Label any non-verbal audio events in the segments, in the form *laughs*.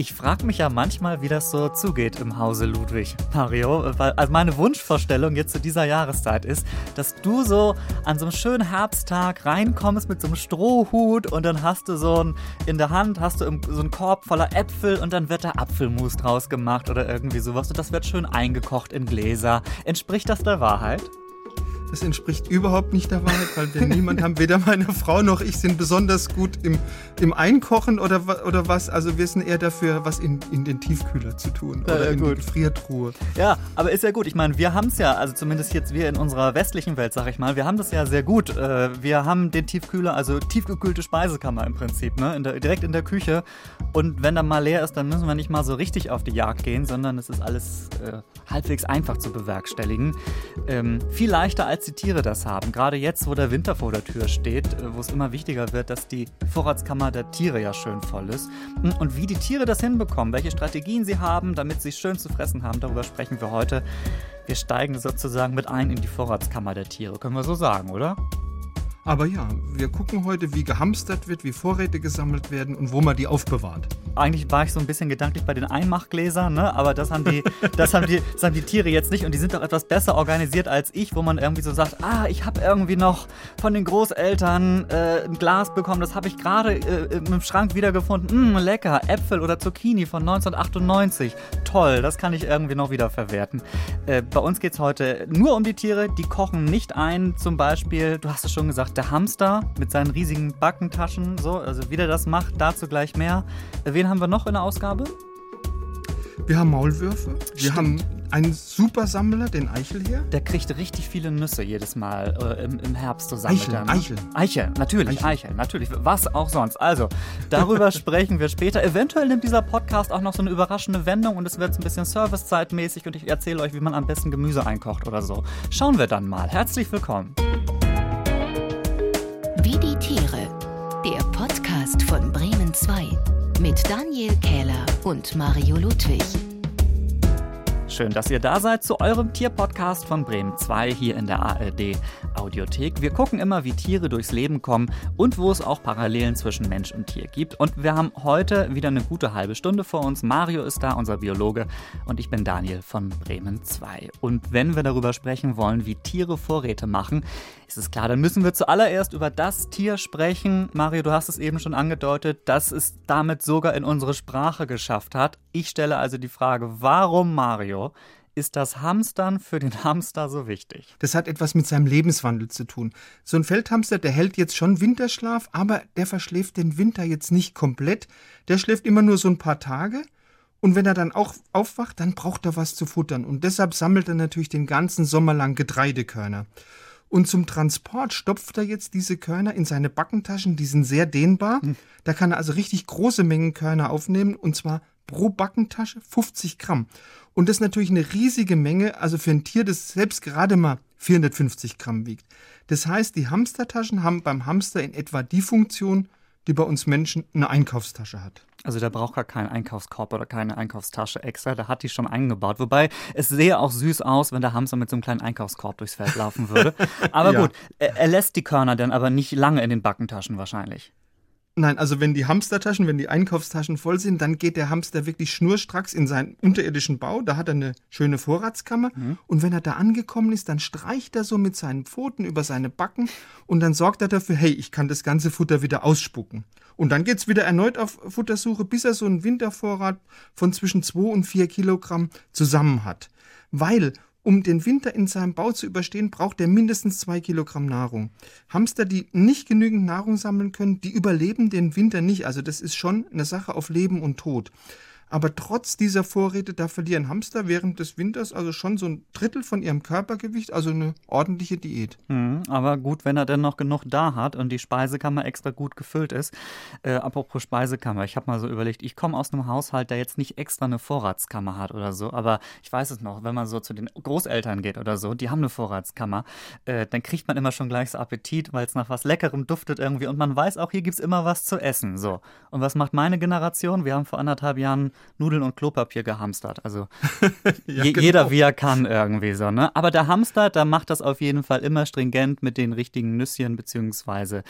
Ich frage mich ja manchmal, wie das so zugeht im Hause Ludwig, Mario. Weil also meine Wunschvorstellung jetzt zu dieser Jahreszeit ist, dass du so an so einem schönen Herbsttag reinkommst mit so einem Strohhut und dann hast du so ein, in der Hand hast du so einen Korb voller Äpfel und dann wird da Apfelmus draus gemacht oder irgendwie sowas und das wird schön eingekocht in Gläser. Entspricht das der Wahrheit? Das entspricht überhaupt nicht der Wahrheit, weil wir niemand haben, weder meine Frau noch ich sind besonders gut im, im Einkochen oder, oder was. Also wir sind eher dafür, was in, in den Tiefkühler zu tun oder ja, in gut. die Gefriertruhe. Ja, aber ist ja gut. Ich meine, wir haben es ja, also zumindest jetzt wir in unserer westlichen Welt, sag ich mal, wir haben das ja sehr gut. Äh, wir haben den Tiefkühler, also tiefgekühlte Speisekammer im Prinzip, ne? In der, direkt in der Küche. Und wenn da mal leer ist, dann müssen wir nicht mal so richtig auf die Jagd gehen, sondern es ist alles äh, halbwegs einfach zu bewerkstelligen. Ähm, viel leichter als als die Tiere das haben. Gerade jetzt, wo der Winter vor der Tür steht, äh, wo es immer wichtiger wird, dass die Vorratskammer der Tiere ja schön voll ist. Hm, und wie die Tiere das hinbekommen, welche Strategien sie haben, damit sie schön zu fressen haben, darüber sprechen wir heute. Wir steigen sozusagen mit ein in die Vorratskammer der Tiere, können wir so sagen, oder? Aber ja, wir gucken heute, wie gehamstert wird, wie Vorräte gesammelt werden und wo man die aufbewahrt. Eigentlich war ich so ein bisschen gedanklich bei den Einmachgläsern, ne? aber das haben, die, das, haben die, das haben die Tiere jetzt nicht und die sind doch etwas besser organisiert als ich, wo man irgendwie so sagt, ah, ich habe irgendwie noch von den Großeltern äh, ein Glas bekommen, das habe ich gerade äh, im Schrank wiedergefunden. Mm, lecker, Äpfel oder Zucchini von 1998. Toll, das kann ich irgendwie noch wieder verwerten. Äh, bei uns geht es heute nur um die Tiere, die kochen nicht ein, zum Beispiel, du hast es schon gesagt, der Hamster mit seinen riesigen Backentaschen, so, also wie der das macht, dazu gleich mehr. Äh, wen haben wir noch in der Ausgabe? Wir haben Maulwürfe. Wir Stimmt. haben einen Supersammler, den Eichel hier. Der kriegt richtig viele Nüsse jedes Mal äh, im, im, Herbst. So sammelt Eichel, ne? Eichel. Eichel, natürlich, Eichel. Eichel, natürlich. Was auch sonst. Also, darüber *laughs* sprechen wir später. Eventuell nimmt dieser Podcast auch noch so eine überraschende Wendung und es wird ein bisschen servicezeitmäßig und ich erzähle euch, wie man am besten Gemüse einkocht oder so. Schauen wir dann mal. Herzlich willkommen. 2 mit Daniel Kähler und Mario Ludwig. Schön, dass ihr da seid zu eurem Tierpodcast von Bremen 2 hier in der ARD Audiothek. Wir gucken immer, wie Tiere durchs Leben kommen und wo es auch Parallelen zwischen Mensch und Tier gibt. Und wir haben heute wieder eine gute halbe Stunde vor uns. Mario ist da, unser Biologe, und ich bin Daniel von Bremen 2. Und wenn wir darüber sprechen wollen, wie Tiere Vorräte machen, ist es klar, dann müssen wir zuallererst über das Tier sprechen. Mario, du hast es eben schon angedeutet, dass es damit sogar in unsere Sprache geschafft hat. Ich stelle also die Frage, warum Mario ist das Hamstern für den Hamster so wichtig? Das hat etwas mit seinem Lebenswandel zu tun. So ein Feldhamster, der hält jetzt schon Winterschlaf, aber der verschläft den Winter jetzt nicht komplett. Der schläft immer nur so ein paar Tage. Und wenn er dann auch aufwacht, dann braucht er was zu futtern. Und deshalb sammelt er natürlich den ganzen Sommer lang Getreidekörner. Und zum Transport stopft er jetzt diese Körner in seine Backentaschen, die sind sehr dehnbar. Hm. Da kann er also richtig große Mengen Körner aufnehmen und zwar pro Backentasche 50 Gramm. Und das ist natürlich eine riesige Menge, also für ein Tier, das selbst gerade mal 450 Gramm wiegt. Das heißt, die Hamstertaschen haben beim Hamster in etwa die Funktion, die bei uns Menschen eine Einkaufstasche hat. Also der braucht gar keinen Einkaufskorb oder keine Einkaufstasche extra, der hat die schon eingebaut. Wobei es sehe auch süß aus, wenn der Hamster mit so einem kleinen Einkaufskorb durchs Feld laufen würde. *laughs* Aber ja. gut, er lässt die Körner dann aber nicht lange in den Backentaschen wahrscheinlich. Nein, also wenn die Hamstertaschen, wenn die Einkaufstaschen voll sind, dann geht der Hamster wirklich schnurstracks in seinen unterirdischen Bau. Da hat er eine schöne Vorratskammer. Mhm. Und wenn er da angekommen ist, dann streicht er so mit seinen Pfoten über seine Backen und dann sorgt er dafür, hey, ich kann das ganze Futter wieder ausspucken. Und dann geht's wieder erneut auf Futtersuche, bis er so einen Wintervorrat von zwischen 2 und 4 Kilogramm zusammen hat. Weil um den Winter in seinem Bau zu überstehen, braucht er mindestens zwei Kilogramm Nahrung. Hamster, die nicht genügend Nahrung sammeln können, die überleben den Winter nicht. Also das ist schon eine Sache auf Leben und Tod. Aber trotz dieser Vorräte, da verlieren Hamster während des Winters also schon so ein Drittel von ihrem Körpergewicht, also eine ordentliche Diät. Mhm, aber gut, wenn er denn noch genug da hat und die Speisekammer extra gut gefüllt ist. Äh, apropos Speisekammer, ich habe mal so überlegt, ich komme aus einem Haushalt, der jetzt nicht extra eine Vorratskammer hat oder so, aber ich weiß es noch, wenn man so zu den Großeltern geht oder so, die haben eine Vorratskammer, äh, dann kriegt man immer schon gleich so Appetit, weil es nach was Leckerem duftet irgendwie und man weiß auch, hier gibt es immer was zu essen. So. Und was macht meine Generation? Wir haben vor anderthalb Jahren Nudeln und Klopapier gehamstert. Also *laughs* Ja, je, genau. jeder wie er kann irgendwie so, ne? Aber der Hamster, der macht das auf jeden Fall immer stringent mit den richtigen Nüsschen beziehungsweise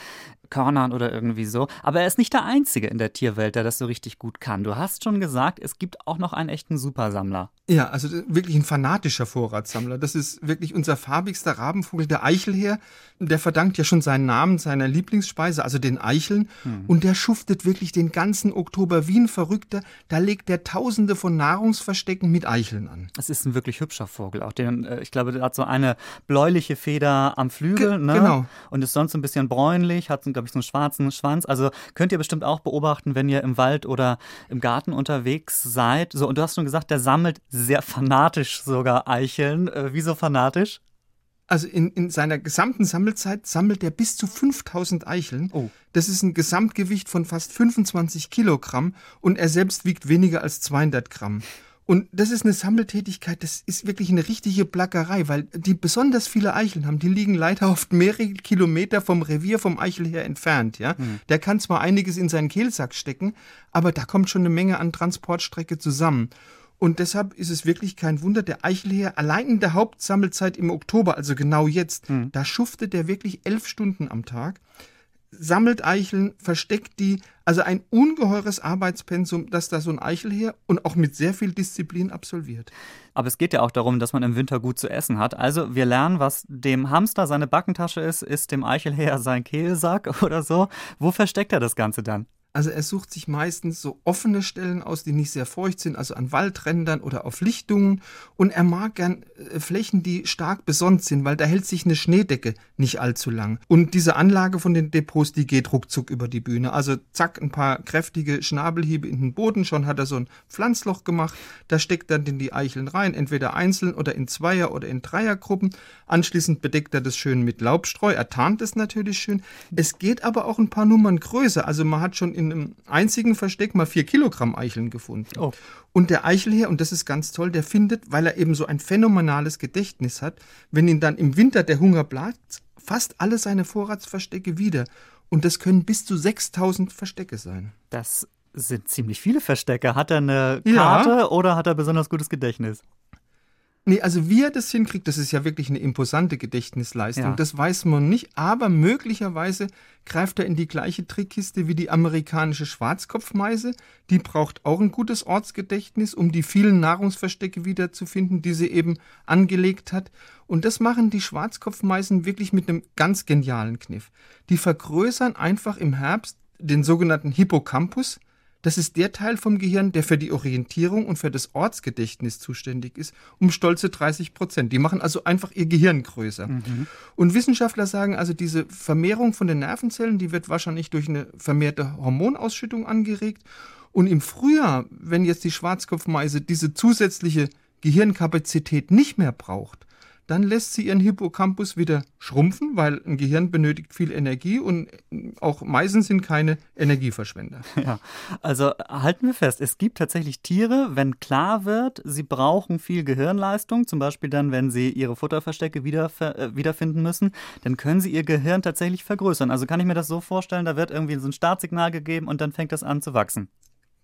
Körnern oder irgendwie so. Aber er ist nicht der Einzige in der Tierwelt, der das so richtig gut kann. Du hast schon gesagt, es gibt auch noch einen echten Supersammler. Ja, also äh, wirklich ein fanatischer Vorratssammler. Das ist wirklich unser farbigster Rabenvogel, der Eichelherr. Der verdankt ja schon seinen Namen seiner Lieblingsspeise, also den Eicheln. Und der schuftet wirklich den ganzen Oktober wie ein Verrückter. Da legt er Tausende von Nahrungsverstecken mit Eicheln an. Es ist ein wirklich hübscher Vogel. Auch den, äh, ich glaube, der hat so eine bläuliche Feder am Flügel, Ge- ne? genau. Und ist sonst ein bisschen bräunlich, hat, glaube ich, so einen schwarzen Schwanz. Also könnt ihr bestimmt auch beobachten, wenn ihr im Wald oder im Garten unterwegs seid. So, und du hast schon gesagt, der sammelt sehr fanatisch sogar Eicheln. Äh, wieso fanatisch? Also in, in seiner gesamten Sammelzeit sammelt er bis zu 5000 Eicheln. Oh. Das ist ein Gesamtgewicht von fast 25 Kilogramm und er selbst wiegt weniger als 200 Gramm. Und das ist eine Sammeltätigkeit, das ist wirklich eine richtige Plackerei, weil die besonders viele Eicheln haben, die liegen leider oft mehrere Kilometer vom Revier vom Eichel her entfernt, ja. Der kann zwar einiges in seinen Kehlsack stecken, aber da kommt schon eine Menge an Transportstrecke zusammen. Und deshalb ist es wirklich kein Wunder, der Eichelherr allein in der Hauptsammelzeit im Oktober, also genau jetzt, da schuftet er wirklich elf Stunden am Tag, sammelt Eicheln, versteckt die, also ein ungeheures Arbeitspensum, das da so ein Eichelherr und auch mit sehr viel Disziplin absolviert. Aber es geht ja auch darum, dass man im Winter gut zu essen hat. Also wir lernen, was dem Hamster seine Backentasche ist, ist dem Eichelherr sein Kehlsack *laughs* oder so. Wo versteckt er das Ganze dann? Also er sucht sich meistens so offene Stellen aus, die nicht sehr feucht sind, also an Waldrändern oder auf Lichtungen. Und er mag gern äh, Flächen, die stark besonnt sind, weil da hält sich eine Schneedecke nicht allzu lang. Und diese Anlage von den Depots, die geht ruckzuck über die Bühne. Also zack, ein paar kräftige Schnabelhiebe in den Boden, schon hat er so ein Pflanzloch gemacht. Da steckt er dann die Eicheln rein, entweder einzeln oder in Zweier- oder in Dreiergruppen. Anschließend bedeckt er das schön mit Laubstreu. Er tarnt es natürlich schön. Es geht aber auch ein paar Nummern größer. Also man hat schon in einem einzigen Versteck mal vier Kilogramm Eicheln gefunden. Oh. Und der Eichelherr, und das ist ganz toll, der findet, weil er eben so ein phänomenales Gedächtnis hat, wenn ihn dann im Winter der Hunger bleibt, fast alle seine Vorratsverstecke wieder. Und das können bis zu 6000 Verstecke sein. Das sind ziemlich viele Verstecke. Hat er eine Ja. Karte oder hat er besonders gutes Gedächtnis? Nee, also wie er das hinkriegt, das ist ja wirklich eine imposante Gedächtnisleistung. Ja. Das weiß man nicht, aber möglicherweise greift er in die gleiche Trickkiste wie die amerikanische Schwarzkopfmeise. Die braucht auch ein gutes Ortsgedächtnis, um die vielen Nahrungsverstecke wiederzufinden, die sie eben angelegt hat. Und das machen die Schwarzkopfmeisen wirklich mit einem ganz genialen Kniff. Die vergrößern einfach im Herbst den sogenannten Hippocampus. Das ist der Teil vom Gehirn, der für die Orientierung und für das Ortsgedächtnis zuständig ist, um stolze 30 Prozent. Die machen also einfach ihr Gehirn größer. Und Wissenschaftler sagen also, diese Vermehrung von den Nervenzellen, die wird wahrscheinlich durch eine vermehrte Hormonausschüttung angeregt. Und im Frühjahr, wenn jetzt die Schwarzkopfmeise diese zusätzliche Gehirnkapazität nicht mehr braucht, dann lässt sie ihren Hippocampus wieder schrumpfen, weil ein Gehirn benötigt viel Energie und auch Meisen sind keine Energieverschwender. *laughs* Ja, also halten wir fest, es gibt tatsächlich Tiere, wenn klar wird, sie brauchen viel Gehirnleistung, zum Beispiel dann, wenn sie ihre Futterverstecke wieder, äh, wiederfinden müssen, dann können sie ihr Gehirn tatsächlich vergrößern. Also kann ich mir das so vorstellen, da wird irgendwie so ein Startsignal gegeben und dann fängt das an zu wachsen.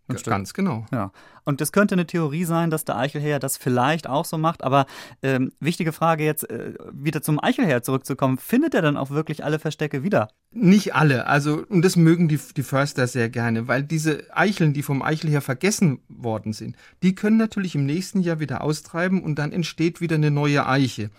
Ganz genau. Ja, und das könnte eine Theorie sein, dass der Eichelherr das vielleicht auch so macht. Aber ähm, wichtige Frage jetzt, äh, wieder zum Eichelherr zurückzukommen. Findet er dann auch wirklich alle Verstecke wieder? Nicht alle, also und das mögen die, die Förster sehr gerne, weil diese Eicheln, die vom Eichelherr vergessen worden sind, die können natürlich im nächsten Jahr wieder austreiben und dann entsteht wieder eine neue Eiche.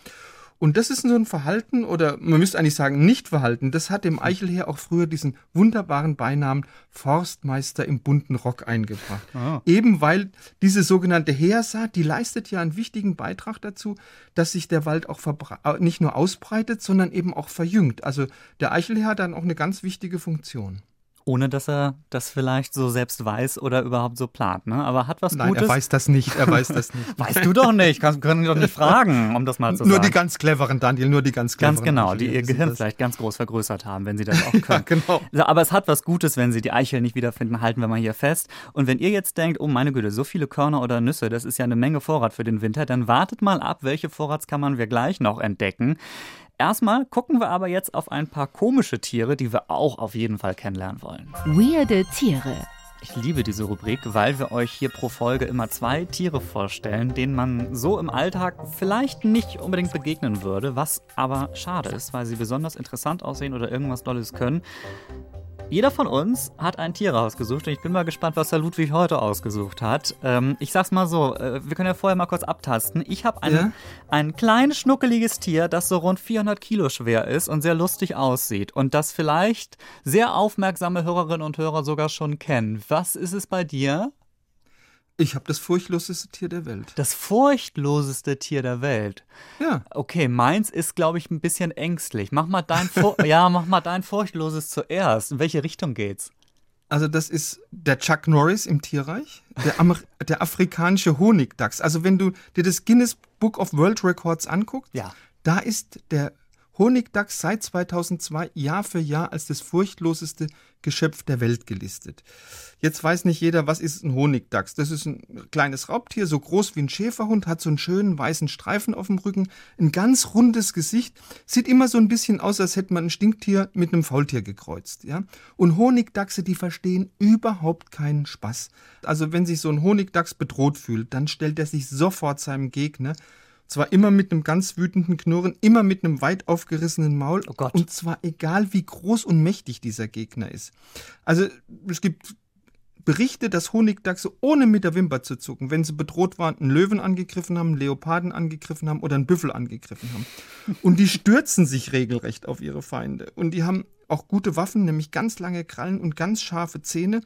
Und das ist so ein Verhalten, oder man müsste eigentlich sagen Nichtverhalten, das hat dem Eichelherr auch früher diesen wunderbaren Beinamen Forstmeister im bunten Rock eingebracht. Ah. Eben weil diese sogenannte Heersaat, die leistet ja einen wichtigen Beitrag dazu, dass sich der Wald auch äh, nicht nur ausbreitet, sondern eben auch verjüngt. Also der Eichelherr hat dann auch eine ganz wichtige Funktion. Ohne dass er das vielleicht so selbst weiß oder überhaupt so plant, ne? Aber hat was Nein, Gutes. er weiß das nicht, er weiß das nicht. *laughs* Weißt du doch nicht, kannst, können doch nicht fragen, um das mal zu nur sagen. die ganz cleveren, Daniel, nur die ganz cleveren. Ganz genau, die ihr Gehirn das. vielleicht ganz groß vergrößert haben, wenn sie das auch *laughs* können. genau. So, Aber es hat was Gutes, wenn sie die Eichel nicht wiederfinden, halten wir mal hier fest. Und wenn ihr jetzt denkt, oh meine Güte, so viele Körner oder Nüsse, das ist ja eine Menge Vorrat für den Winter, dann wartet mal ab, welche Vorratskammern wir gleich noch entdecken. Erstmal gucken wir aber jetzt auf ein paar komische Tiere, die wir auch auf jeden Fall kennenlernen wollen. Weirde Tiere. Ich liebe diese Rubrik, weil wir euch hier pro Folge immer zwei Tiere vorstellen, denen man so im Alltag vielleicht nicht unbedingt begegnen würde, was aber schade ist, weil sie besonders interessant aussehen oder irgendwas Dolles können. Jeder von uns hat ein Tier rausgesucht und ich bin mal gespannt, was der Ludwig heute ausgesucht hat. Ähm, ich sag's mal so, äh, wir können ja vorher mal kurz abtasten. Ich habe ein, Ja? ein kleines, schnuckeliges Tier, das so rund 400 Kilo schwer ist und sehr lustig aussieht und das vielleicht sehr aufmerksame Hörerinnen und Hörer sogar schon kennen. Was ist es bei dir? Ich habe das furchtloseste Tier der Welt. Das furchtloseste Tier der Welt. Ja. Okay, meins ist, glaube ich, ein bisschen ängstlich. Mach mal dein, Fur *laughs* ja, mach mal dein furchtloses zuerst. In welche Richtung geht's? Also das ist der Chuck Norris im Tierreich, der, Amer *laughs* der afrikanische Honigdachs. Also wenn du dir das Guinness Book of World Records anguckst, Ja. da ist der Honigdachs seit 2002 Jahr für Jahr als das furchtloseste Geschöpf der Welt gelistet. Jetzt weiß nicht jeder, was ist ein Honigdachs. Das ist ein kleines Raubtier, so groß wie ein Schäferhund, hat so einen schönen weißen Streifen auf dem Rücken, ein ganz rundes Gesicht, sieht immer so ein bisschen aus, als hätte man ein Stinktier mit einem Faultier gekreuzt. Ja? Und Honigdachse, die verstehen überhaupt keinen Spaß. Also wenn sich so ein Honigdachs bedroht fühlt, dann stellt er sich sofort seinem Gegner. Zwar immer mit einem ganz wütenden Knurren, immer mit einem weit aufgerissenen Maul. Oh Gott. Und zwar egal, wie groß und mächtig dieser Gegner ist. Also es gibt Berichte, dass Honigdachse ohne mit der Wimper zu zucken, wenn sie bedroht waren, einen Löwen angegriffen haben, einen Leoparden angegriffen haben oder einen Büffel angegriffen haben. Und die stürzen sich regelrecht auf ihre Feinde. Und die haben auch gute Waffen, nämlich ganz lange Krallen und ganz scharfe Zähne.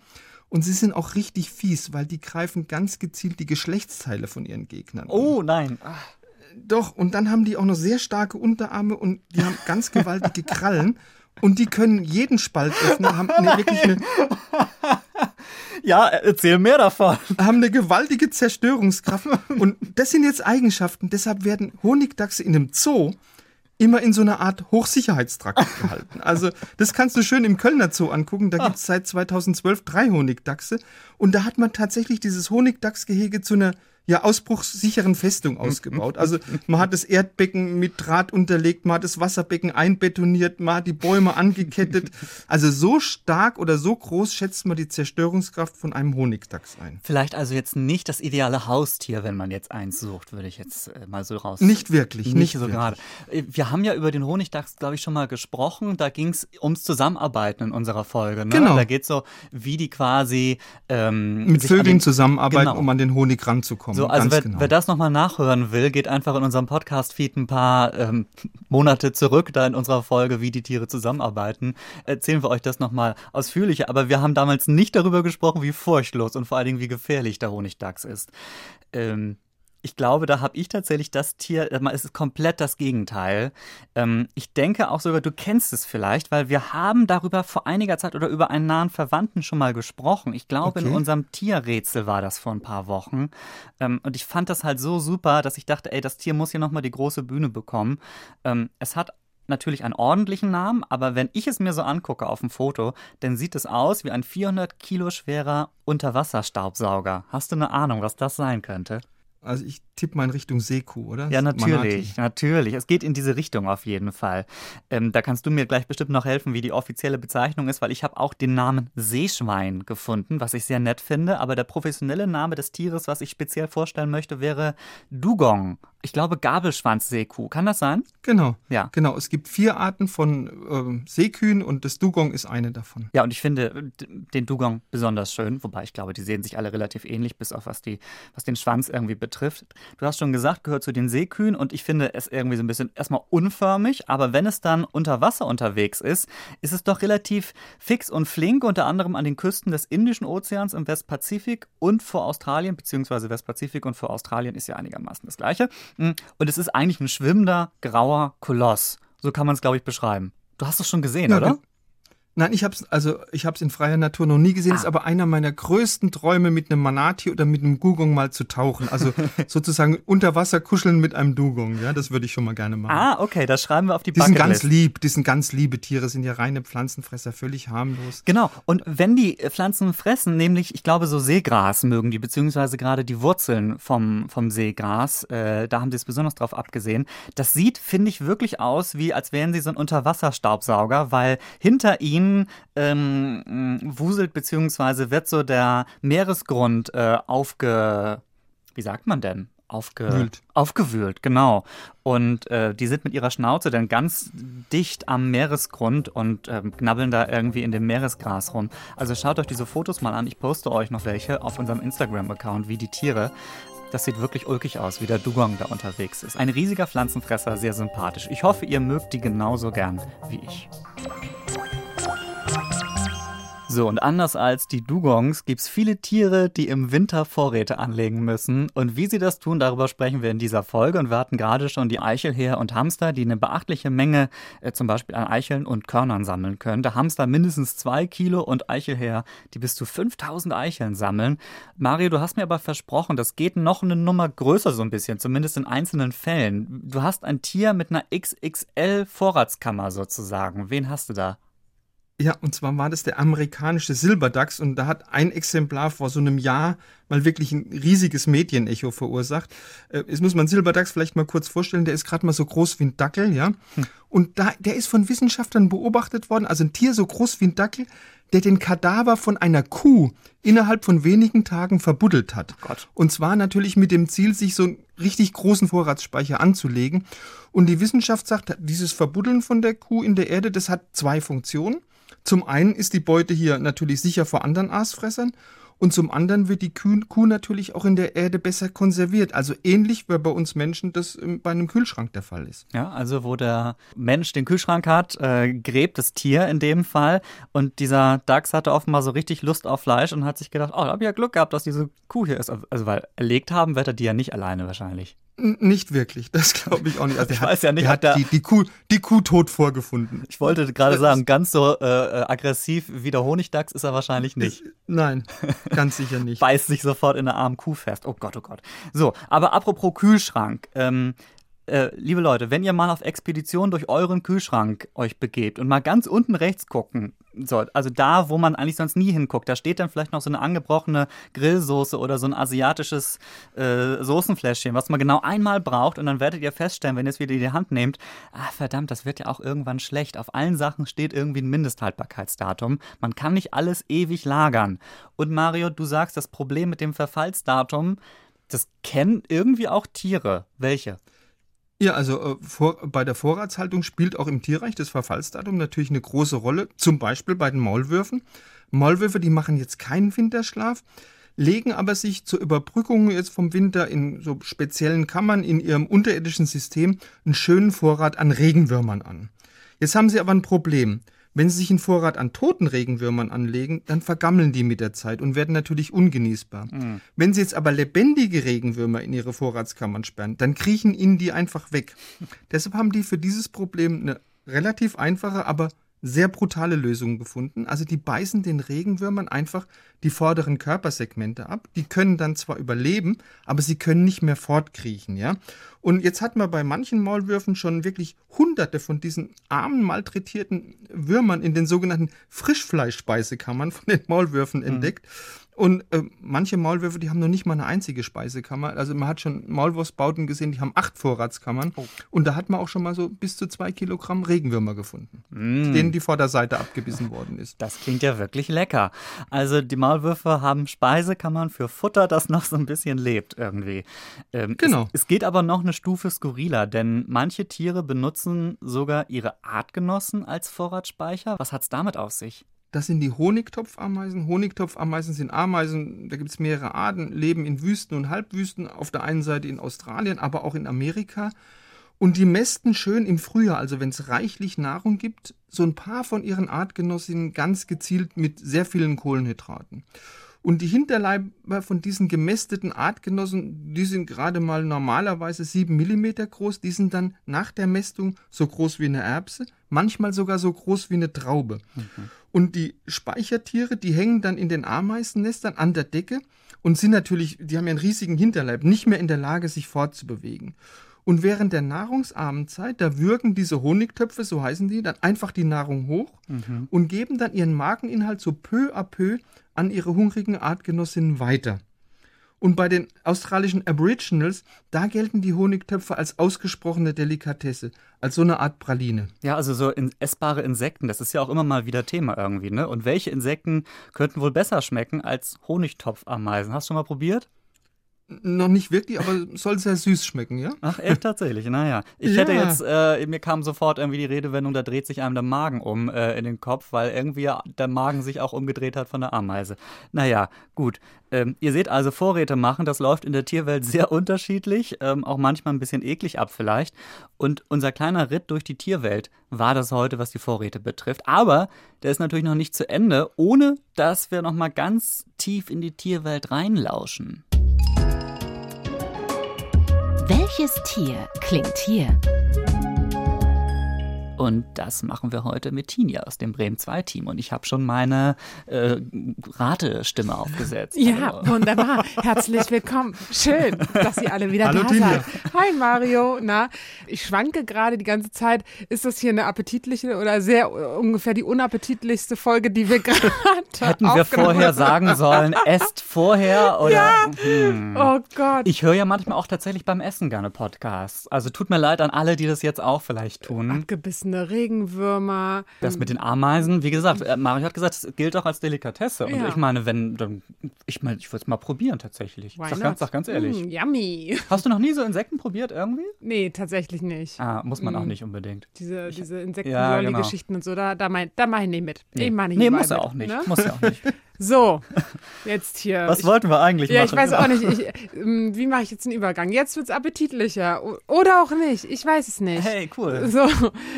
Und sie sind auch richtig fies, weil die greifen ganz gezielt die Geschlechtsteile von ihren Gegnern. an. Oh nein. Doch, und dann haben die auch noch sehr starke Unterarme und die haben ganz *laughs* gewaltige Krallen. Und die können jeden Spalt öffnen, haben eine, wirklich eine, *laughs* Ja, erzähl mehr davon. haben eine gewaltige Zerstörungskraft. *laughs* Und das sind jetzt Eigenschaften. Deshalb werden Honigdachse in einem Zoo immer in so einer Art Hochsicherheitstrakt gehalten. Also das kannst du schön im Kölner Zoo angucken. Da gibt es seit 2012 drei Honigdachse. Und da hat man tatsächlich dieses Honigdachsgehege zu einer ja, ausbruchssicheren Festung ausgebaut. Also man hat das Erdbecken mit Draht unterlegt, man hat das Wasserbecken einbetoniert, man hat die Bäume angekettet. Also so stark oder so groß schätzt man die Zerstörungskraft von einem Honigdachs ein. Vielleicht also jetzt nicht das ideale Haustier, wenn man jetzt eins sucht, würde ich jetzt äh, mal so raus. Nicht wirklich, Nicht, nicht so wirklich. gerade. Äh, Wir haben ja über den Honigdachs, glaube ich, schon mal gesprochen. Da ging es ums Zusammenarbeiten in unserer Folge. Ne? Genau. Da geht es so, wie die quasi ähm, Mit Vögeln den- zusammenarbeiten, Genau. um an den Honig ranzukommen. So, also wer, genau. wer das nochmal nachhören will, geht einfach in unserem Podcast-Feed ein paar ähm, *laughs* Monate zurück, da in unserer Folge, wie die Tiere zusammenarbeiten, erzählen wir euch das nochmal ausführlicher. Aber wir haben damals nicht darüber gesprochen, wie furchtlos und vor allen Dingen, wie gefährlich der Honigdachs ist. Ähm, ich glaube, da habe ich tatsächlich das Tier, es ist komplett das Gegenteil. Ähm, ich denke auch sogar, du kennst es vielleicht, weil wir haben darüber vor einiger Zeit oder über einen nahen Verwandten schon mal gesprochen. Ich glaube, in Okay. unserem Tierrätsel war das vor ein paar Wochen. Ähm, und ich fand das halt so super, dass ich dachte, ey, das Tier muss hier nochmal die große Bühne bekommen. Ähm, es hat natürlich einen ordentlichen Namen, aber wenn ich es mir so angucke auf dem Foto, dann sieht es aus wie ein 400 Kilo schwerer Unterwasserstaubsauger. Hast du eine Ahnung, was das sein könnte? Also ich tippe mal in Richtung Seekuh, oder? Ja, Manati. natürlich, natürlich. Es geht in diese Richtung auf jeden Fall. Ähm, da kannst du mir gleich bestimmt noch helfen, wie die offizielle Bezeichnung ist, weil ich habe auch den Namen Seeschwein gefunden, was ich sehr nett finde. Aber der professionelle Name des Tieres, was ich speziell vorstellen möchte, wäre Dugong. Ich glaube Gabelschwanzseekuh. Kann das sein? Genau. Ja. Genau. Es gibt vier Arten von ähm, Seekühen und das Dugong ist eine davon. Ja, und ich finde d- den Dugong besonders schön, wobei ich glaube, die sehen sich alle relativ ähnlich, bis auf was, die, was den Schwanz irgendwie betrifft. Du hast schon gesagt, gehört zu den Seekühen und ich finde es irgendwie so ein bisschen erstmal unförmig, aber wenn es dann unter Wasser unterwegs ist, ist es doch relativ fix und flink, unter anderem an den Küsten des Indischen Ozeans im Westpazifik und vor Australien, beziehungsweise Westpazifik und vor Australien ist ja einigermaßen das gleiche. Mm, Und es ist eigentlich ein schwimmender, grauer Koloss. So kann man es, glaube ich, beschreiben. Du hast es schon gesehen, Ja, oder? Nein, ich habe es also ich habe es in freier Natur noch nie gesehen. Ah. Ist aber einer meiner größten Träume, mit einem Manati oder mit einem Dugong mal zu tauchen. Also *laughs* sozusagen unter Wasser kuscheln mit einem Dugong. Ja, das würde ich schon mal gerne machen. Ah, okay, das schreiben wir auf die die sind ganz lieb. Die sind ganz liebe Tiere. Sind ja reine Pflanzenfresser, völlig harmlos. Genau, und wenn die Pflanzen fressen, nämlich, ich glaube, so Seegras mögen die, beziehungsweise gerade die Wurzeln vom, vom Seegras, äh, da haben sie es besonders drauf abgesehen. Das sieht, finde ich, wirklich aus, wie als wären sie so ein Unterwasserstaubsauger, weil hinter ihnen dann ähm, wuselt beziehungsweise wird so der Meeresgrund äh, aufge... Wie sagt man denn? Aufgewühlt. Aufgewühlt, genau. Und äh, die sind mit ihrer Schnauze dann ganz dicht am Meeresgrund und äh, knabbeln da irgendwie in dem Meeresgras rum. Also schaut euch diese Fotos mal an. Ich poste euch noch welche auf unserem Instagram-Account, wie die Tiere. Das sieht wirklich ulkig aus, wie der Dugong da unterwegs ist. Ein riesiger Pflanzenfresser, sehr sympathisch. Ich hoffe, ihr mögt die genauso gern wie ich. So, und anders als die Dugongs gibt es viele Tiere, die im Winter Vorräte anlegen müssen. Und wie sie das tun, darüber sprechen wir in dieser Folge. Und wir hatten gerade schon die Eichelhäher und Hamster, die eine beachtliche Menge äh, zum Beispiel an Eicheln und Körnern sammeln können. Der Hamster mindestens zwei Kilo und Eichelhäher, die bis zu 5000 Eicheln sammeln. Mario, du hast mir aber versprochen, das geht noch eine Nummer größer so ein bisschen, zumindest in einzelnen Fällen. Du hast ein Tier mit einer XXL Vorratskammer sozusagen. Wen hast du da? Ja, und zwar war das der amerikanische Silberdachs und da hat ein Exemplar vor so einem Jahr mal wirklich ein riesiges Medienecho verursacht. Äh, jetzt muss man Silberdachs vielleicht mal kurz vorstellen, der ist gerade mal so groß wie ein Dackel, ja. Hm. Und da, der ist von Wissenschaftlern beobachtet worden, also ein Tier so groß wie ein Dackel, der den Kadaver von einer Kuh innerhalb von wenigen Tagen verbuddelt hat. Oh und zwar natürlich mit dem Ziel, sich so einen richtig großen Vorratsspeicher anzulegen. Und die Wissenschaft sagt, dieses Verbuddeln von der Kuh in der Erde, das hat zwei Funktionen. Zum einen ist die Beute hier natürlich sicher vor anderen Aasfressern und zum anderen wird die Kuh, natürlich auch in der Erde besser konserviert. Also ähnlich wie bei uns Menschen das bei einem Kühlschrank der Fall ist. Ja, also wo der Mensch den Kühlschrank hat, äh, gräbt das Tier in dem Fall. Und dieser Dachs hatte offenbar so richtig Lust auf Fleisch und hat sich gedacht, oh, da habe ich ja Glück gehabt, dass diese Kuh hier ist. Also weil erlegt haben wird er die ja nicht alleine wahrscheinlich. Nicht wirklich, das glaube ich auch nicht. Also ich weiß ja nicht, hat die, die, Kuh, die Kuh tot vorgefunden. Ich wollte gerade sagen, ganz so äh, äh, aggressiv wie der Honigdachs ist er wahrscheinlich nicht. Nein, *laughs* ganz sicher nicht. Beißt sich sofort in der armen Kuh fest. Oh Gott, oh Gott. So, aber apropos Kühlschrank. Ähm, äh, liebe Leute, wenn ihr mal auf Expedition durch euren Kühlschrank euch begebt und mal ganz unten rechts gucken sollt, also da, wo man eigentlich sonst nie hinguckt, da steht dann vielleicht noch so eine angebrochene Grillsoße oder so ein asiatisches äh, Soßenfläschchen, was man genau einmal braucht und dann werdet ihr feststellen, wenn ihr es wieder in die Hand nehmt, ah verdammt, das wird ja auch irgendwann schlecht. Auf allen Sachen steht irgendwie ein Mindesthaltbarkeitsdatum. Man kann nicht alles ewig lagern. Und Mario, du sagst, das Problem mit dem Verfallsdatum, das kennen irgendwie auch Tiere. Welche? Ja, also äh, vor, bei der Vorratshaltung spielt auch im Tierreich das Verfallsdatum natürlich eine große Rolle, zum Beispiel bei den Maulwürfen. Maulwürfe, die machen jetzt keinen Winterschlaf, legen aber sich zur Überbrückung jetzt vom Winter in so speziellen Kammern in ihrem unterirdischen System einen schönen Vorrat an Regenwürmern an. Jetzt haben sie aber ein Problem. Wenn Sie sich einen Vorrat an toten Regenwürmern anlegen, dann vergammeln die mit der Zeit und werden natürlich ungenießbar. Mhm. Wenn Sie jetzt aber lebendige Regenwürmer in Ihre Vorratskammern sperren, dann kriechen Ihnen die einfach weg. *laughs* Deshalb haben die für dieses Problem eine relativ einfache, aber sehr brutale Lösungen gefunden. Also die beißen den Regenwürmern einfach die vorderen Körpersegmente ab. Die können dann zwar überleben, aber sie können nicht mehr fortkriechen, ja. Und jetzt hat man bei manchen Maulwürfen schon wirklich hunderte von diesen armen, malträtierten Würmern in den sogenannten Frischfleischspeisekammern von den Maulwürfen mhm. entdeckt. Und äh, manche Maulwürfe, die haben noch nicht mal eine einzige Speisekammer. Also man hat schon Maulwurfsbauten gesehen, die haben acht Vorratskammern. Oh. Und da hat man auch schon mal so bis zu zwei Kilogramm Regenwürmer gefunden, mm. denen die Vorderseite abgebissen worden ist. Das klingt ja wirklich lecker. Also die Maulwürfe haben Speisekammern für Futter, das noch so ein bisschen lebt irgendwie. Ähm, genau. Es, es geht aber noch eine Stufe skurriler, denn manche Tiere benutzen sogar ihre Artgenossen als Vorratsspeicher. Was hat es damit auf sich? Das sind die Honigtopfameisen. Honigtopfameisen sind Ameisen, da gibt es mehrere Arten, leben in Wüsten und Halbwüsten, auf der einen Seite in Australien, aber auch in Amerika. Und die mästen schön im Frühjahr, also wenn es reichlich Nahrung gibt, so ein paar von ihren Artgenossinnen ganz gezielt mit sehr vielen Kohlenhydraten. Und die Hinterleiber von diesen gemästeten Artgenossen, die sind gerade mal normalerweise 7 mm groß, die sind dann nach der Mästung so groß wie eine Erbse, manchmal sogar so groß wie eine Traube. Mhm. Und die Speichertiere, die hängen dann in den Ameisennestern an der Decke und sind natürlich, die haben ja einen riesigen Hinterleib, nicht mehr in der Lage, sich fortzubewegen. Und während der nahrungsarmen Zeit, da würgen diese Honigtöpfe, so heißen die, dann einfach die Nahrung hoch mhm. und geben dann ihren Mageninhalt so peu à peu an ihre hungrigen Artgenossinnen weiter. Und bei den australischen Aboriginals, da gelten die Honigtöpfe als ausgesprochene Delikatesse, als so eine Art Praline. Ja, also so in, essbare Insekten, das ist ja auch immer mal wieder Thema irgendwie, ne? Und welche Insekten könnten wohl besser schmecken als Honigtopfameisen? Hast du mal probiert? Noch nicht wirklich, aber soll sehr süß schmecken, ja? Ach, echt tatsächlich, naja. Ich Ja. hätte jetzt, äh, mir kam sofort irgendwie die Redewendung, da dreht sich einem der Magen um äh, in den Kopf, weil irgendwie der Magen sich auch umgedreht hat von der Ameise. Naja, gut. Ähm, ihr seht also, Vorräte machen, das läuft in der Tierwelt sehr unterschiedlich, ähm, auch manchmal ein bisschen eklig ab vielleicht. Und unser kleiner Ritt durch die Tierwelt war das heute, was die Vorräte betrifft. Aber der ist natürlich noch nicht zu Ende, ohne dass wir noch mal ganz tief in die Tierwelt reinlauschen. Welches Tier klingt hier? Und das machen wir heute mit Tinja aus dem Bremen 2 Team. Und ich habe schon meine äh, Ratestimme aufgesetzt. Ja, Hallo. wunderbar. Herzlich willkommen. Schön, dass ihr alle wieder Hallo, da Tinja. seid. Hi Mario. Na, ich schwanke gerade die ganze Zeit. Ist das hier eine appetitliche oder sehr äh, ungefähr die unappetitlichste Folge, die wir *laughs* gerade Hätten wir vorher sagen sollen, esst vorher oder. Ja. Hm. Oh Gott. Ich höre ja manchmal auch tatsächlich beim Essen gerne Podcasts. Also tut mir leid an alle, die das jetzt auch vielleicht tun. Abgebissene Regenwürmer. Das mit den Ameisen, wie gesagt, äh, Mario hat gesagt, es gilt auch als Delikatesse. Und Ja. ich meine, wenn, dann, ich meine, ich würde es mal probieren tatsächlich. Why Sag ganz, sag ganz ehrlich. Mm, yummy. *laughs* Hast du noch nie so Insekten probiert irgendwie? Nee, tatsächlich nicht. Ah, muss man auch Mm. nicht unbedingt. Diese, diese Ja, Insekten-Geschichten und so, da, da, mein, da mach ich nicht mit. Ich mach nicht nee, muss er auch nicht. Ne? Muss er auch nicht. *laughs* So, jetzt hier. Was ich, wollten wir eigentlich Ja, machen? ich weiß auch nicht. Ich, ähm, wie mache ich jetzt den Übergang? Jetzt wird's appetitlicher. O- Oder auch nicht. Ich weiß es nicht. Hey, cool. So,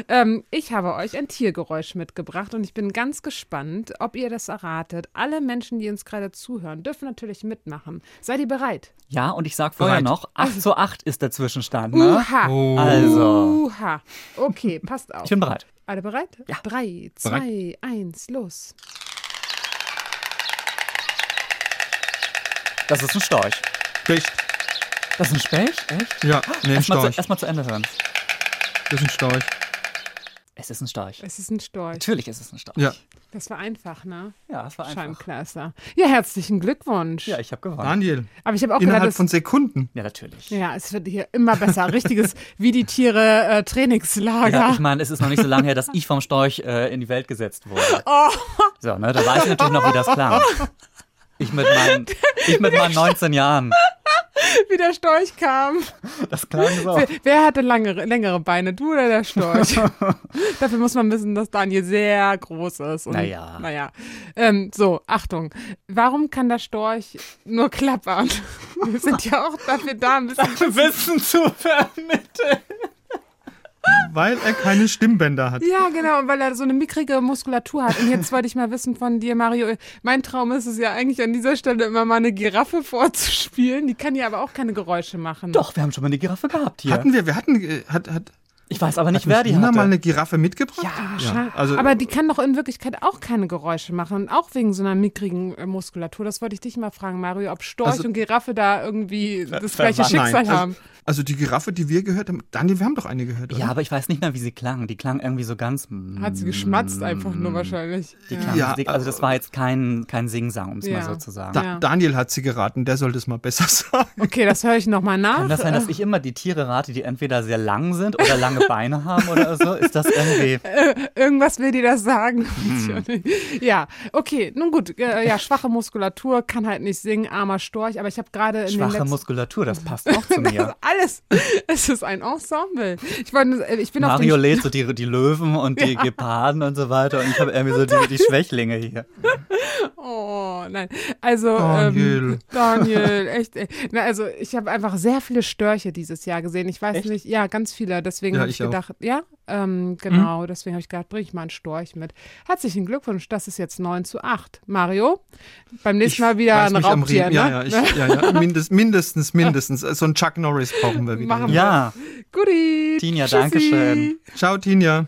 ähm, ich habe euch ein Tiergeräusch mitgebracht und ich bin ganz gespannt, ob ihr das erratet. Alle Menschen, die uns gerade zuhören, dürfen natürlich mitmachen. Seid ihr bereit? Ja, und ich sag vorher Bereit. noch, 8 zu 8 ist der Zwischenstand, ne? Uha! Oh. Also, Uha! Okay, passt auf. ich bin bereit. Alle bereit? Ja. Drei, zwei, eins, los. Das ist ein Storch. Echt? Das ist ein Specht? Echt? Ja, nee, ein Erstmal zu, Storch. erst mal zu Ende hören. Das ist ein Storch. Es ist ein Storch. Es ist ein Storch. Natürlich ist es ein Storch. Ja. Das war einfach, ne? Ja, das war einfach. Scheibenkleister. Ja, herzlichen Glückwunsch. Ja, ich habe gewonnen. Daniel, Aber ich habe auch gedacht, innerhalb das, von Sekunden. Ja, natürlich. ja, es wird hier immer besser. Richtiges *laughs* wie die Tiere äh, Trainingslager. Ja, ich meine, es ist noch nicht so lange her, dass ich vom Storch äh, in die Welt gesetzt wurde. *laughs* Oh. So, ne, da weiß ich natürlich noch, wie das klang. *laughs* Ich mit meinen, ich mit meinen 19 Jahren. *laughs* wie der Storch kam. Das klang so. Wer, wer hatte langere, längere Beine, du oder der Storch? *laughs* Dafür muss man wissen, dass Daniel sehr groß ist. Und, Naja. Naja. Ähm, so, Achtung. Warum kann der Storch nur klappern? *laughs* Wir sind ja auch dafür da, ein bisschen Wissen zu vermitteln. Weil er keine Stimmbänder hat. Ja, genau, und weil er so eine mickrige Muskulatur hat. Und jetzt wollte ich mal wissen von dir, Mario. Mein Traum ist es ja eigentlich an dieser Stelle immer mal eine Giraffe vorzuspielen. Die kann ja aber auch keine Geräusche machen. Doch, wir haben schon mal eine Giraffe gehabt hier. Hatten wir, wir hatten, äh, hat, hat, Ich weiß aber nicht, hat wer die Nina hatte. mal eine Giraffe mitgebracht? Scha- also- aber die kann doch in Wirklichkeit auch keine Geräusche machen. Auch wegen so einer mickrigen äh, Muskulatur. Das wollte ich dich mal fragen, Mario, ob Storch Also- und Giraffe da irgendwie das gleiche. Schicksal Nein, haben. also, also die Giraffe, die wir gehört haben, Daniel, wir haben doch eine gehört, oder? Ja, aber ich weiß nicht mehr, wie sie klang. Die klang irgendwie so ganz. Hat sie geschmatzt einfach nur wahrscheinlich. Die klang Ja, dick. also das war jetzt kein, kein Singsang, um es Ja. mal so zu sagen. Da, Ja. Daniel hat sie geraten, der sollte es mal besser *laughs* sagen. Okay, das höre ich nochmal nach. Kann das sein, dass ich immer die Tiere rate, die entweder sehr lang sind oder lange *laughs* Beine haben oder so? Ist das irgendwie. *laughs* Irgendwas will dir das sagen. *laughs* Hm. Ja, okay, nun gut. Äh, ja, schwache Muskulatur, kann halt nicht singen, armer Storch. Aber ich habe gerade Schwache letzten... Muskulatur, das passt auch zu mir. Alles. Es ist ein Ensemble. Ich, wollte, äh, ich bin Mario auf lädt so die, die Löwen und die Geparden und so weiter und ich habe irgendwie so die, die Schwächlinge hier. Oh, nein. Also, Daniel. Ähm, Daniel, echt. ey. Na, also, ich habe einfach sehr viele Störche dieses Jahr gesehen. Ich weiß Echt? nicht, ja, ganz viele. Deswegen Ja, habe ich, ich auch. gedacht, ja, ähm, genau. Deswegen habe ich gedacht, bring ich mal einen Storch mit. Herzlichen Glückwunsch, das ist jetzt 9 zu 8. Mario, beim nächsten Mal wieder ein Raubtier, ne? Ja, ja, ich, ja, ja. *laughs* Mindest, mindestens, mindestens. So ein Chuck Norris brauchen wir wieder. Machen wir. Ja, Guti. Tinja, Tschüssi. danke schön. Ciao, Tinja.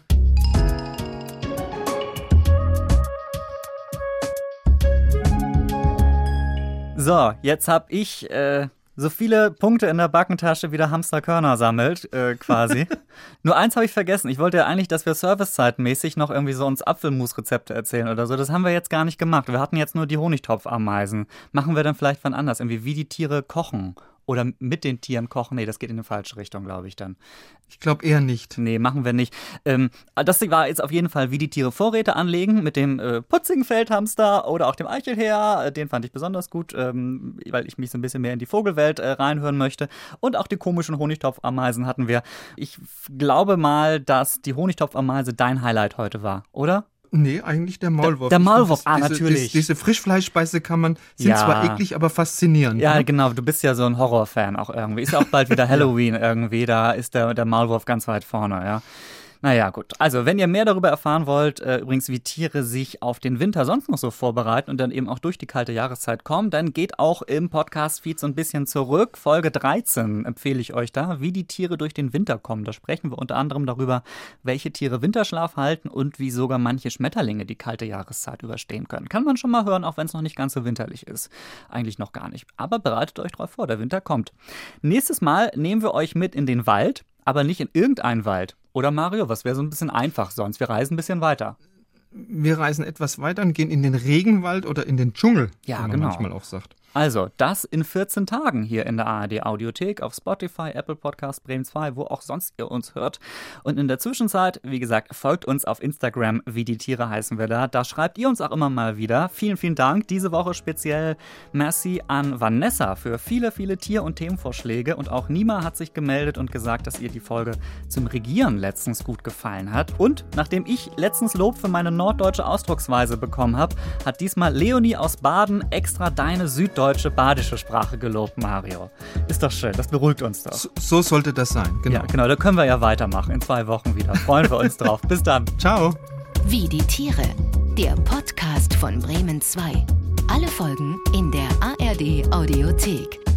So, jetzt habe ich äh, so viele Punkte in der Backentasche wie der Hamster Körner sammelt, äh, quasi. *laughs* Nur eins habe ich vergessen. Ich wollte ja eigentlich, dass wir servicezeitmäßig noch irgendwie so uns Apfelmus-Rezepte erzählen oder so. Das haben wir jetzt gar nicht gemacht. Wir hatten jetzt nur die Honigtopfameisen. Machen wir dann vielleicht wann anders, irgendwie wie die Tiere kochen oder mit den Tieren kochen. Nee, das geht in die falsche Richtung, glaube ich dann. Ich glaube eher nicht. Nee, machen wir nicht. Ähm, das war jetzt auf jeden Fall, wie die Tiere Vorräte anlegen mit dem äh, putzigen Feldhamster oder auch dem Eichelherr. Äh, den fand ich besonders gut, ähm, weil ich mich so ein bisschen mehr in die Vogelwelt äh, reinhören möchte. Und auch die komischen Honigtopfameisen hatten wir. Ich glaube mal, dass die Honigtopfameise dein Highlight heute war, oder? Nee, eigentlich der Maulwurf. Der, der Maulwurf, ah, diese, natürlich. Diese, diese Frischfleischspeisekammer sind ja. zwar eklig, aber faszinierend. Ja, ne? genau. Du bist ja so ein Horrorfan auch irgendwie. Ist ja auch bald wieder *laughs* Halloween irgendwie. Da ist der, der Maulwurf ganz weit vorne, ja. Naja, gut. Also, wenn ihr mehr darüber erfahren wollt, äh, übrigens, wie Tiere sich auf den Winter sonst noch so vorbereiten und dann eben auch durch die kalte Jahreszeit kommen, dann geht auch im Podcast-Feed so ein bisschen zurück. Folge 13 empfehle ich euch da, wie die Tiere durch den Winter kommen. Da sprechen wir unter anderem darüber, welche Tiere Winterschlaf halten und wie sogar manche Schmetterlinge die kalte Jahreszeit überstehen können. Kann man schon mal hören, auch wenn es noch nicht ganz so winterlich ist. Eigentlich noch gar nicht. Aber bereitet euch drauf vor, der Winter kommt. Nächstes Mal nehmen wir euch mit in den Wald, aber nicht in irgendeinen Wald. Oder Mario, was wäre so ein bisschen einfach sonst? Wir reisen ein bisschen weiter. Wir reisen etwas weiter und gehen in den Regenwald oder in den Dschungel, ja, wie man genau. manchmal auch sagt. Also, das in 14 Tagen hier in der ARD Audiothek, auf Spotify, Apple Podcast, Bremen 2, wo auch sonst ihr uns hört. Und in der Zwischenzeit, wie gesagt, folgt uns auf Instagram, wie die Tiere heißen wir da. Da schreibt ihr uns auch immer mal wieder. Vielen, vielen Dank. Diese Woche speziell merci an Vanessa für viele, viele Tier- und Themenvorschläge. Und auch Nima hat sich gemeldet und gesagt, dass ihr die Folge zum Regieren letztens gut gefallen hat. Und nachdem ich letztens Lob für meine norddeutsche Ausdrucksweise bekommen habe, hat diesmal Leonie aus Baden extra deine süddeutsche deutsche badische Sprache gelobt, Mario. Ist doch schön, das beruhigt uns doch. So, so sollte das sein, genau. Ja, genau, da können wir ja weitermachen in zwei Wochen wieder. Freuen wir uns drauf. Bis dann. *laughs* Ciao. Wie die Tiere, der Podcast von Bremen 2. Alle Folgen in der ARD Audiothek.